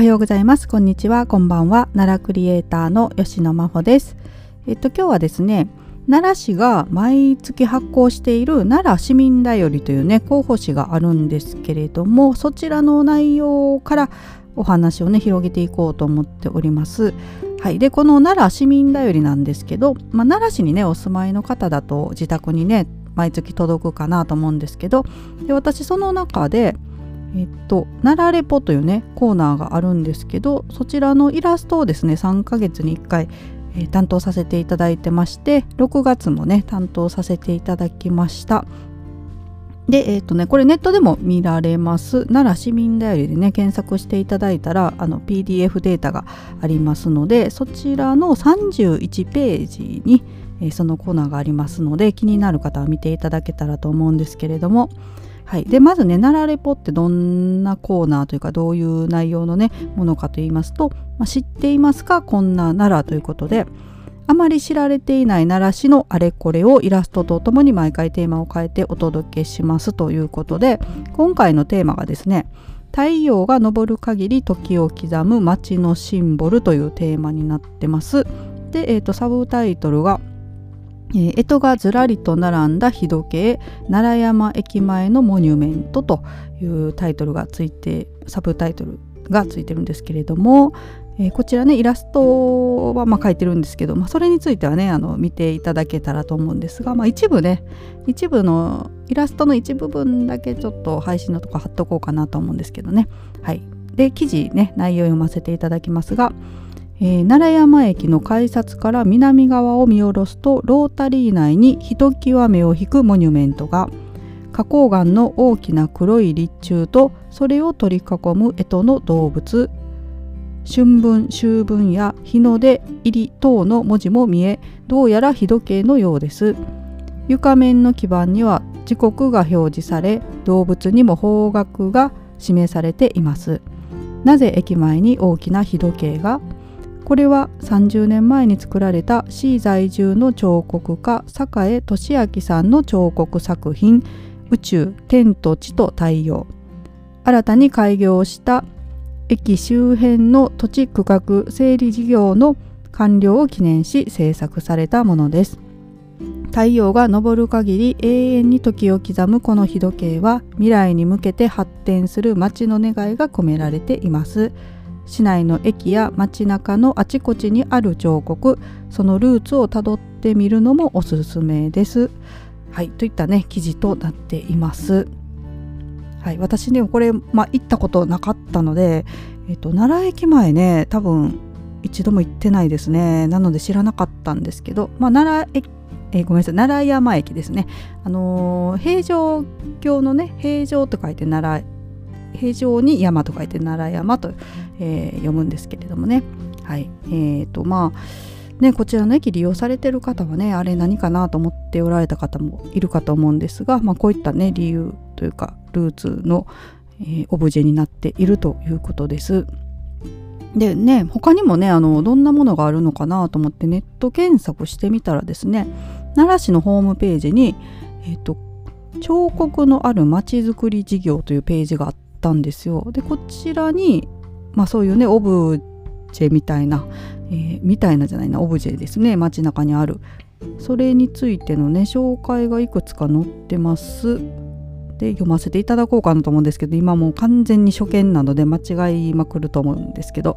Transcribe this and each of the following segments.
はようございます。こんにちは。こんばんは。奈良クリエイターの吉野真帆です。えっと今日はですね、奈良市が毎月発行している奈良市民だよりというね候補誌があるんですけれども、そちらの内容からお話をね広げていこうと思っております。はい、でこの奈良市民だよりなんですけど、まあ、奈良市にねお住まいの方だと自宅にね毎月届くかなと思うんですけどで私その中でえっと、奈良レポというねコーナーがあるんですけどそちらのイラストをですね3ヶ月に1回、えー、担当させていただいてまして6月もね担当させていただきました。でえっ、とねこれネットでも見られます。奈良市民だよりでね検索していただいたらあの PDF データがありますのでそちらの31ページに、えー、そのコーナーがありますので気になる方は見ていただけたらと思うんですけれどもはい、でまずね奈良レポってどんなコーナーというかどういう内容のねものかと言いますと、まあ、知っていますかこんな奈良ということであまり知られていない奈良市のあれこれをイラストとともに毎回テーマを変えてお届けしますということで今回のテーマがですね太陽が昇る限り時を刻む街のシンボルというテーマになってます。で、えーとサブタイトルがえ干支がずらりと並んだ日時計奈良山駅前のモニュメントというタイトルがついてサブタイトルがついてるんですけれども、えー、こちらねイラストはまあ書いてるんですけど、まあ、それについてはねあの見ていただけたらと思うんですが、まあ、一部ね一部のイラストの一部分だけちょっと配信のとこ貼っとこうかなと思うんですけどね。はい。で記事ね内容読ませていただきますがえー、奈良山駅の改札から南側を見下ろすとロータリー内にひときわ目を引くモニュメントが。花崗岩の大きな黒い立柱とそれを取り囲む干支の動物。春分秋分や日の出入り等の文字も見えどうやら日時計のようです。床面の基板には時刻が表示され動物にも方角が示されています。なぜ駅前に大きな日時計が？これは30年前に作られた市在住の彫刻家坂江俊明さんの彫刻作品「宇宙天と地と太陽」新たに開業した駅周辺の土地区画整理事業の完了を記念し制作されたものです。太陽が昇る限り永遠に時を刻むこの日時計は未来に向けて発展する街の願いが込められています。市内の駅や街中のあちこちにある彫刻そのルーツをたどってみるのもおすすめです。はいといったね記事となっています。はい、私ねこれ、まあ、行ったことなかったので、えっと、奈良駅前ね多分一度も行ってないですねなので知らなかったんですけど、まあ、奈良駅えー、ごめんなさい奈良山駅ですね、あのー、平城京のね平城と書いて奈良平常に山と書いて奈良山と、えー、読むんですけれどもねはいえーとまあね、こちらの駅利用されてる方はねあれ何かなと思っておられた方もいるかと思うんですが、まあ、こういったね理由というかルーツの、えー、オブジェになっているということです。でね他にもねあのどんなものがあるのかなと思ってネット検索してみたらですね奈良市のホームページに、えーと、彫刻のあるまちづくり事業というページがあってたんですよ。でこちらに、まあ、そういうねオブジェみたいな、えー、みたいなじゃないなオブジェですね街中にあるそれについてのね紹介がいくつか載ってます。で読ませていただこうかなと思うんですけど今もう完全に初見なので間違いまくると思うんですけど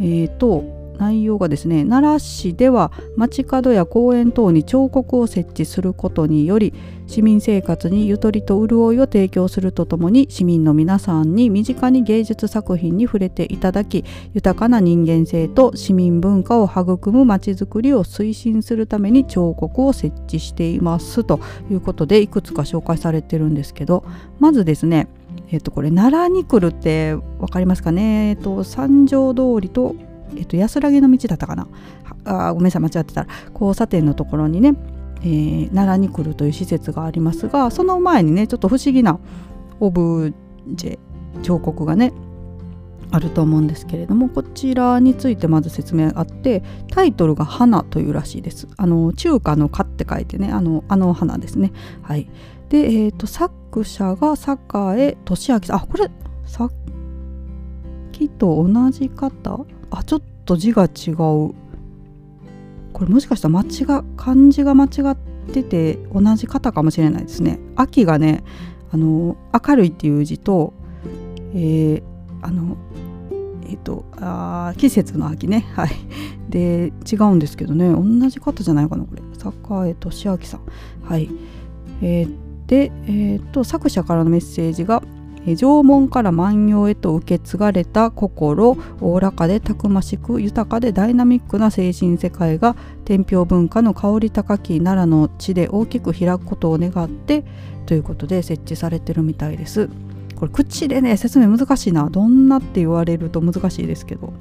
えっ、ー、と内容がですね奈良市では街角や公園等に彫刻を設置することにより市民生活にゆとりと潤いを提供するとともに市民の皆さんに身近に芸術作品に触れていただき豊かな人間性と市民文化を育むまちづくりを推進するために彫刻を設置しています。ということでいくつか紹介されてるんですけどまずですねえっとこれ奈良に来るって分かりますかね？えっと三条通りとえっと、安らぎの道だったかな。あごめんなさい間違ってたら。交差点のところにね、えー、奈良に来るという施設がありますがその前にねちょっと不思議なオブジェ彫刻がねあると思うんですけれどもこちらについてまず説明があってタイトルが「花」というらしいです。あの中華の「花」って書いてねあのあの花ですね。はい。で、えーと、作者が坂江俊明さん。あこれさ秋と同じ方？あちょっと字が違う。これもしかしたら間違漢字が間違ってて同じ方かもしれないですね。秋がねあの明るいっていう字と、えー、あのえっ、ー、とあ季節の秋ね。はい。で違うんですけどね。同じ方じゃないかなこれ。栄俊明さん。はい。えー、で、えーと、作者からのメッセージが縄文から万葉へと受け継がれた心おおらかでたくましく豊かでダイナミックな精神世界が天平文化の香り高き奈良の地で大きく開くことを願ってということで設置されてるみたいです。これ口でね説明難しいな。どんなって言われると難しいですけど。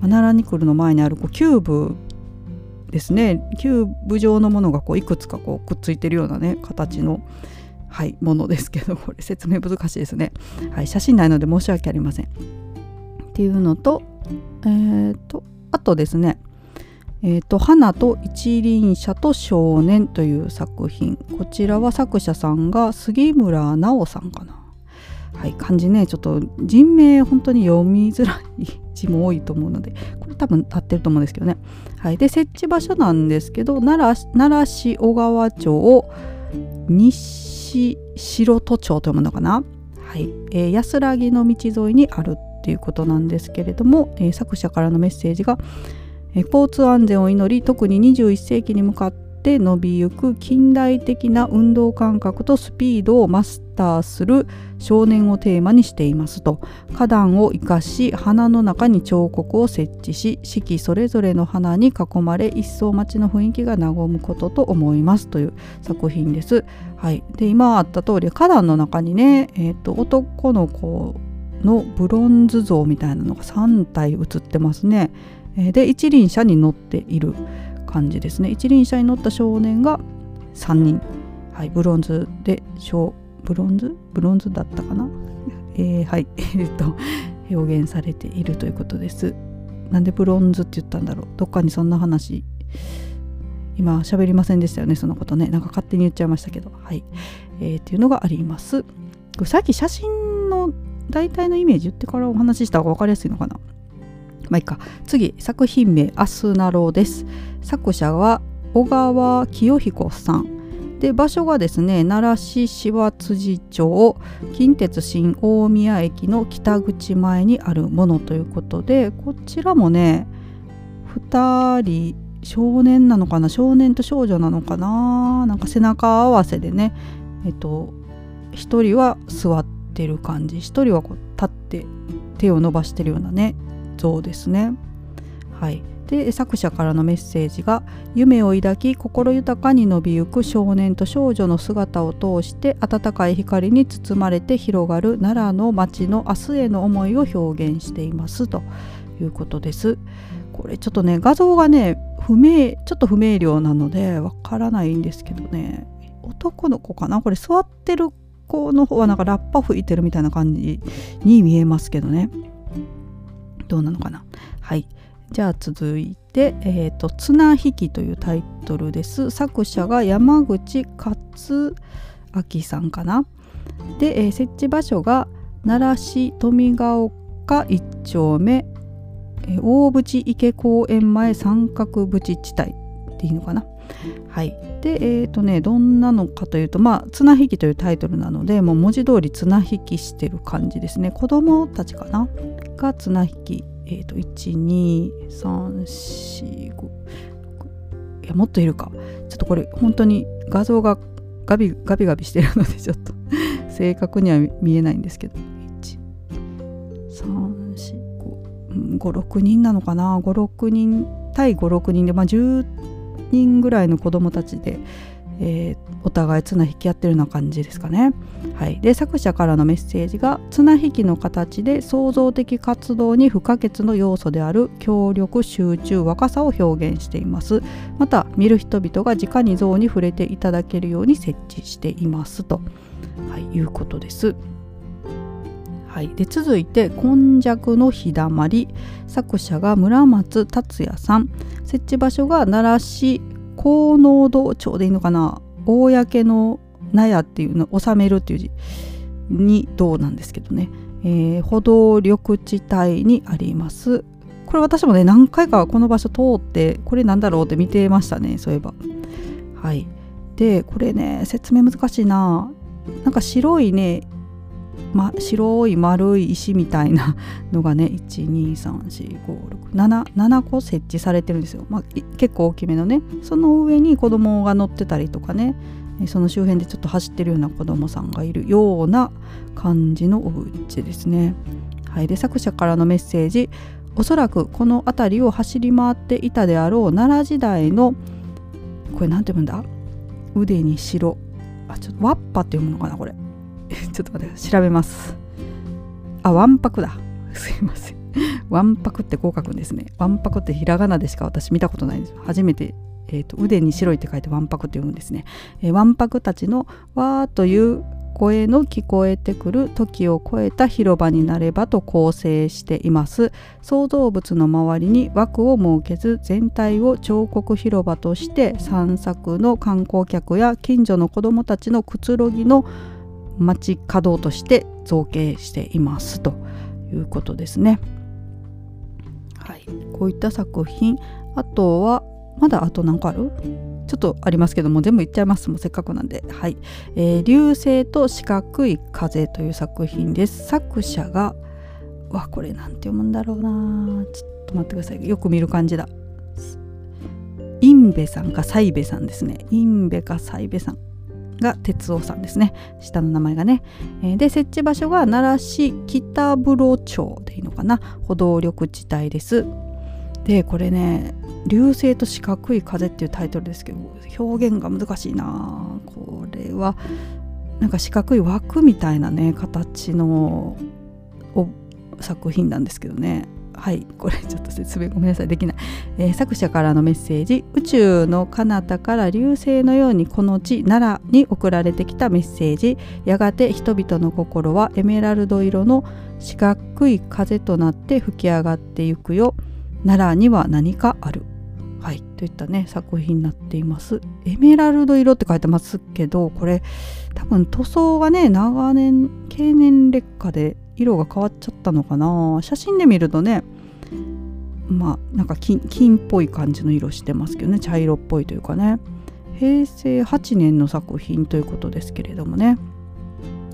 奈良に来るの前にあるこうキューブですね。キューブ状のものがこういくつかこうくっついてるようなね形の、はい、ものですけどこれ説明難しいですね、はい、写真ないので申し訳ありません。っていうのとえーと、あとですね。えーと「花と一輪車と少年」という作品。こちらは作者さんが杉村直さんかな。はい、漢字ねちょっと人名本当に読みづらい字も多いと思うのでこれ多分立ってると思うんですけどね、はい、で設置場所なんですけど奈良奈良市小川町西城戸町と読むのかな、はい。えー、安らぎの道沿いにあるっていうことなんですけれども、えー、作者からのメッセージが、えー、交通安全を祈り特に21世紀に向かってって伸びゆく近代的な運動感覚とスピードをマスターする少年をテーマにしていますと花壇を生かし花の中に彫刻を設置し四季それぞれの花に囲まれ一層街の雰囲気が和むことと思いますという作品です。はい、で今あった通り花壇の中にね、えーと、男の子のブロンズ像みたいなのが3体写ってますね。で一輪車に乗っている。感じですね。一輪車に乗った少年が3人、はい、ブロンズ。で小ブロンズ？ブロンズだったかな、えー、はい。えっと表現されているということです。なんでブロンズって言ったんだろう？どっかにそんな話今喋りませんでしたよね？そのことね。なんか勝手に言っちゃいましたけど。はい、えー、っていうのがあります。これさっき写真の大体のイメージ言ってからお話しした方が分かりやすいのかな？まあいいか。次作品名「アスナロ」です。作者は小川清彦さん。で場所がですね奈良市芝辻町近鉄新大宮駅の北口前にあるものということでこちらもね2人少年なのかな？少年と少女なのかな？なんか背中合わせでねえっと1人は座ってる感じ。1人はこう立って手を伸ばしてるようなね像ですね。はい、で作者からのメッセージが「夢を抱き心豊かに伸びゆく少年と少女の姿を通して温かい光に包まれて広がる奈良の町の明日への思いを表現しています」ということです。これちょっとね画像がね不明ちょっと不明瞭なのでわからないんですけどね。男の子かな？これ座ってる子の方はなんかラッパ吹いてるみたいな感じに見えますけどね。どうなのかな。はい。じゃあ続いて「えーと、綱引き」というタイトルです。作者が山口勝明さんかな。で、えー、設置場所が奈良市富ヶ丘1丁目、えー、大淵池公園前三角淵地帯っていいのかな。はい、でえっ、ー、とねどんなのかというとまあ「綱引き」というタイトルなのでもう文字通り綱引きしてる感じですね。子供たちかな。が綱引きえっ、ー、と12345いやもっといるか。ちょっとこれ本当に画像がガビガビガビしてるのでちょっと。正確には見えないんですけど。13456人なのかな。56人対56人でまあ10人ぐらいの子供たちで、えっー、お互い綱引き合ってるような感じですかね。はい、で作者からのメッセージが綱引きの形で創造的活動に不可欠の要素である協力集中若さを表現しています。また見る人々が直に像に触れていただけるように設置していますと、はい、いうことです。はい、で続いて「今昔の日だまり」作者が村松達也さん。設置場所が奈良市高濃度町でいいのかな。公の納屋っていうの収めるっていう字に銅なんですけどね、えー、歩道緑地帯にあります。これ私もね何回かこの場所通ってこれなんだろうって見てましたねそういえば。はい。でこれね説明難しいな。なんか白いねま、白い丸い石みたいな のがね123、45677個設置されてるんですよ、まあ、結構大きめのね。その上に子供が乗ってたりとかねその周辺でちょっと走ってるような子供さんがいるような感じのお家ですね。はい、で作者からのメッセージ。おそらくこの辺りを走り回っていたであろう奈良時代のこれ何て読むんだ？腕に白。あちょっとワッパって読むのかなこれ。ちょっと待って調べます。あわんぱくだ。すいません。わんぱくってこう書くんですね。わんぱくってひらがなでしか私見たことないんです。初めてえーと、腕に白いって書いてわんぱくって読むんですね。えー、わんぱくたちのわーという声の聞こえてくる時を超えた広場になればと構成しています。創造物の周りに枠を設けず全体を彫刻広場として散策の観光客や近所の子どもたちのくつろぎの街角として造形していますということですね。はい、こういった作品。あとはまだあと何個ある？ちょっとありますけども全部言っちゃいます。もうせっかくなんで。はい、えー、流星と四角い風という作品です。作者がわこれなんて読むんだろうな。ちょっと待ってください。よく見る感じだ。インベさんかサイベさんですね。インベかサイベさん。が哲夫さんですね。下の名前がね、えー、で設置場所が奈良市北風呂町でいいのかな。歩道緑地帯です。でこれね「流星と四角い風」っていうタイトルですけど表現が難しいな。これはなんか四角い枠みたいなね形の作品なんですけどね。はいこれちょっと説明ごめんなさいできない、えー、作者からのメッセージ宇宙の彼方から流星のようにこの地奈良に送られてきたメッセージやがて人々の心はエメラルド色の四角い風となって吹き上がっていくよ奈良には何かある。はい、といったね作品になっています。エメラルド色って書いてますけどこれ多分塗装がね長年経年劣化で色が変わっちゃったのかな。写真で見るとねまあなんか金金っぽい感じの色してますけどね。茶色っぽいというかね。平成8年の作品ということですけれどもね。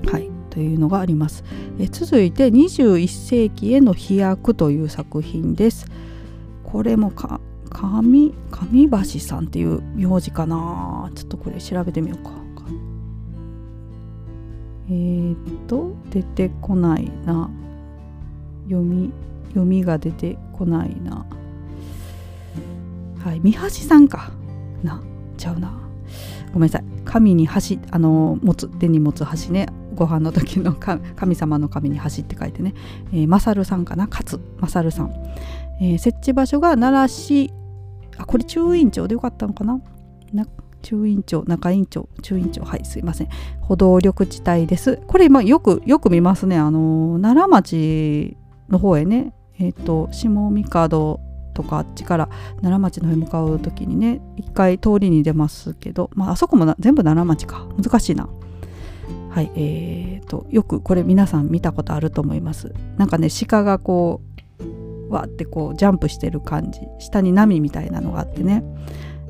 はい。というのがあります。え続いて21世紀への飛躍という作品です。これもか上上橋さんっていう名字かな。ちょっとこれ調べてみようか。えー、っと出てこないな。読み読みが出てこないな。はい三橋さんかな？ちゃうな。ごめんなさい。神に橋あの持つ手に持つ橋ね。ご飯の時の神様の神に橋って書いてね、えー、マサルさんかな？勝マサルさん。えー、設置場所が奈良市あこれ中院長でよかったのかな中院長中院長中院長はいすいません。歩道緑地帯です。これ今よくよく見ますね。あの奈良町の方へね。えっ、ー、と下三門とかあっちから奈良町の方へ向かう時にね一回通りに出ますけど、まあ、あそこも全部奈良町か。難しいな。はいえー、とよくこれ皆さん見たことあると思います。なんかね鹿がこうわってこうジャンプしてる感じ。下に波みたいなのがあってね。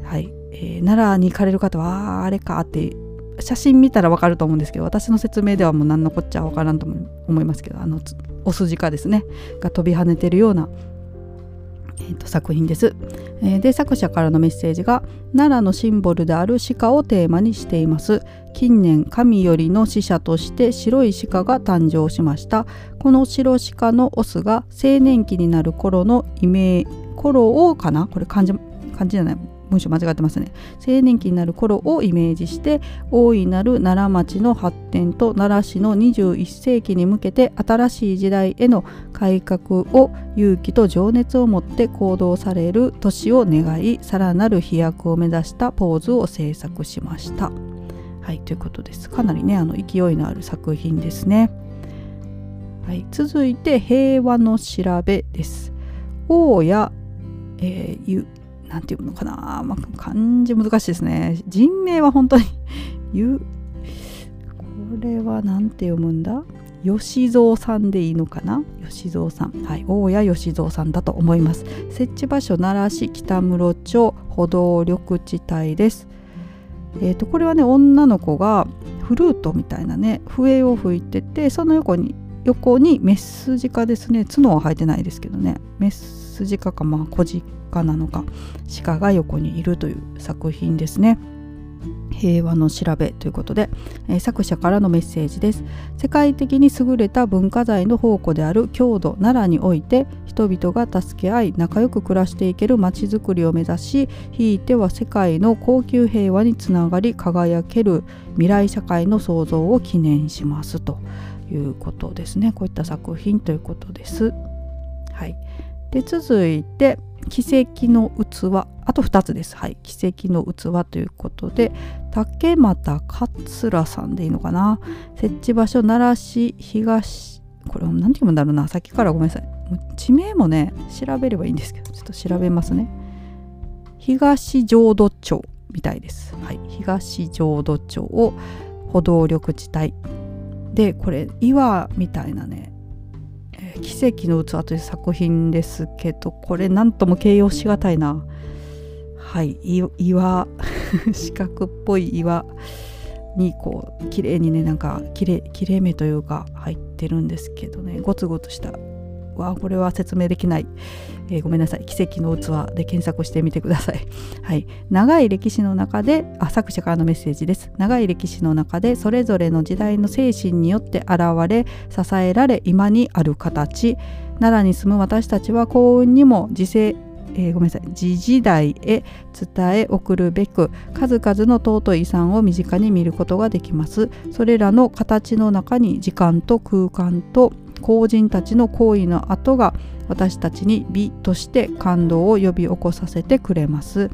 はい、えー、奈良に行かれる方はあれかって写真見たらわかると思うんですけど私の説明ではもう何のこっちゃわからんと思いますけどあのお筋かですねが飛び跳ねてるようなえーと、作品です、えー、で作者からのメッセージが奈良のシンボルである鹿をテーマにしています。近年神よりの使者として白い鹿が誕生しました。この白鹿のオスが青年期になる頃のイメージ頃をかな？これ漢字漢字じゃない。文章間違ってますね青年期になる頃をイメージして大いなる奈良町の発展と奈良市の21世紀に向けて新しい時代への改革を勇気と情熱を持って行動される年を願いさらなる飛躍を目指したポーズを制作しました。はいということですかなりねあの勢いのある作品ですね。はい、続いて平和の調べです。王や、えー、なんていうのかな、まあ、漢字難しいですね。人名は本当に、ゆ、これは何て読むんだ？吉蔵さんでいいのかな？吉蔵さん。はい。大谷吉蔵さんだと思います。設置場所奈良市北室町歩道緑地帯です。えーと、これはね女の子がフルートみたいなね笛を吹いててその横に横にメッスジカですね。角は生えてないですけどね。メスジカかまあ小ジカなのか鹿が横にいるという作品ですね。平和の調べということで、えー、作者からのメッセージです世界的に優れた文化財の宝庫である郷土奈良において人々が助け合い仲良く暮らしていけるまちづくりを目指しひいては世界の高級平和につながり輝ける未来社会の創造を記念しますということですねこういった作品ということです。はい、で続いて奇跡の器あと2つです。はい。奇跡の器ということで、竹俣桂さんでいいのかな？設置場所、奈良市東、これ何て読むんだろうな？さっきからごめんなさい。地名もね、調べればいいんですけど、ちょっと調べますね。東浄土町みたいです。はい。東浄土町を歩道緑地帯。で、これ、岩みたいなね、奇跡の器という作品ですけどこれ何とも形容しがたいな。はい岩 四角っぽい岩にこう綺麗にねなんかきれ切れいめというか入ってるんですけどね。ゴツゴツしたわこれは説明できない、えー、ごめんなさい。奇跡の器で検索してみてください。はい。長い歴史の中であ作者からのメッセージです。長い歴史の中でそれぞれの時代の精神によって現れ支えられ今にある形。奈良に住む私たちは幸運にも時世えー、ごめんなさい。次時代へ伝え送るべく数々の尊い遺産を身近に見ることができます。それらの形の中に時間と空間と後人たちの行為の後が私たちに美として感動を呼び起こさせてくれます。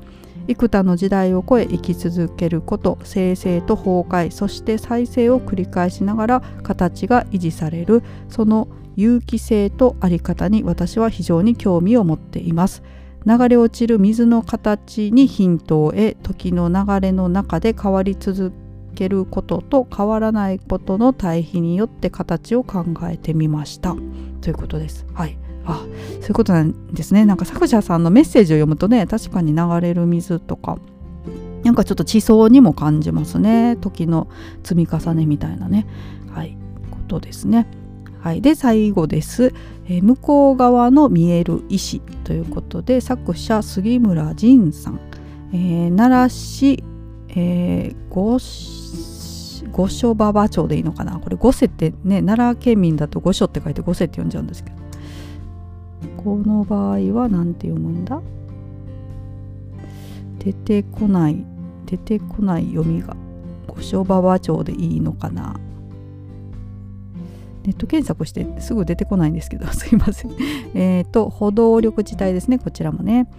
幾多の時代を超え生き続けること生成と崩壊そして再生を繰り返しながら形が維持されるその有機性と在り方に私は非常に興味を持っています。流れ落ちる水の形にヒントを得時の流れの中で変わり続けることと変わらないことの対比によって形を考えてみました。ということです。はい。あそういうことなんですね。なんか作者さんのメッセージを読むとね確かに流れる水とかなんかちょっと地層にも感じますね。時の積み重ねみたいなね。はい。ことですね。はい、で最後です、えー、向こう側の見える石ということで作者杉村仁さん、えー、奈良市、えー、五五所馬場町でいいのかな？これ五世ってね奈良県民だと五所って書いて五世って呼んじゃうんですけど。この場合は何て読むんだ？出てこない出てこない読みが。五所馬場町でいいのかな？ネット検索してすぐ出てこないんですけどすいません。えっと歩道緑地帯ですね。こちらもね。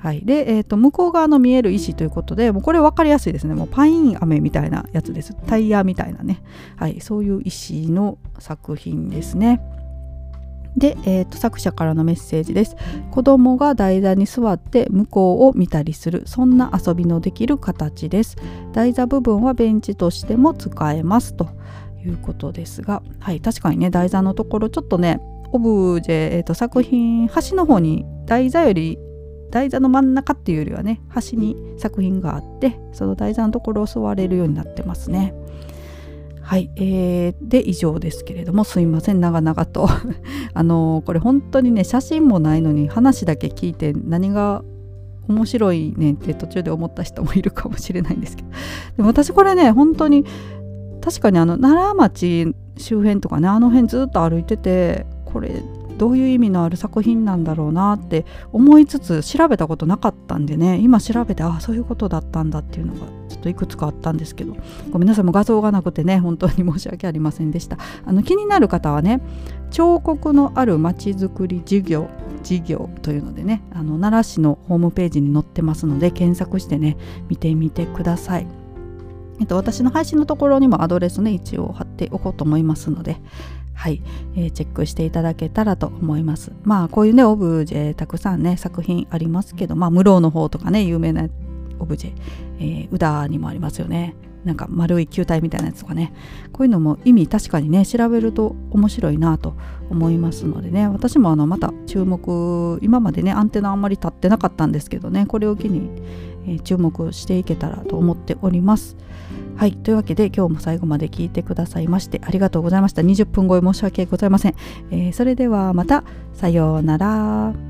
はい、で、えーと、向こう側の見える石ということでもうこれ分かりやすいですね。もうパイン飴みたいなやつです。タイヤみたいなね、はい、そういう石の作品ですね。で、えーと、作者からのメッセージです。子供が台座に座って向こうを見たりする。そんな遊びのできる形です。台座部分はベンチとしても使えます。ということですが、はい、確かにね台座のところちょっとねオブジェ、えーと作品端の方に台座より台座の真ん中っていうよりはね端に作品があってその台座のところを座れるようになってますね。はい、えー、で以上ですけれどもすいません長々と あのー、これ本当にね写真もないのに話だけ聞いて何が面白いねんって途中で思った人もいるかもしれないんですけどでも私これね本当に確かにあの奈良町周辺とかねあの辺ずっと歩いててこれどういう意味のある作品なんだろうなって思いつつ調べたことなかったんでね。今調べてああそういうことだったんだっていうのがちょっといくつかあったんですけど。ごめんなさいもう画像がなくてね本当に申し訳ありませんでした。あの気になる方はね彫刻のあるまちづくり事業事業というのでねあの奈良市のホームページに載ってますので検索してね見てみてください。えっと、私の配信のところにもアドレスね一応貼っておこうと思いますので。はい、えー、チェックしていただけたらと思います。まあこういうねオブジェたくさんね作品ありますけどまあ室の方とかね有名なオブジェ、えー、宇田にもありますよね。なんか丸い球体みたいなやつとかねこういうのも意味確かにね調べると面白いなと思いますのでね私もあのまた注目今までねアンテナあんまり立ってなかったんですけどねこれを機に、えー、注目していけたらと思っておりますはい。というわけで今日も最後まで聞いてくださいましてありがとうございました。20分超え申し訳ございません、えー、それではまた。さようなら。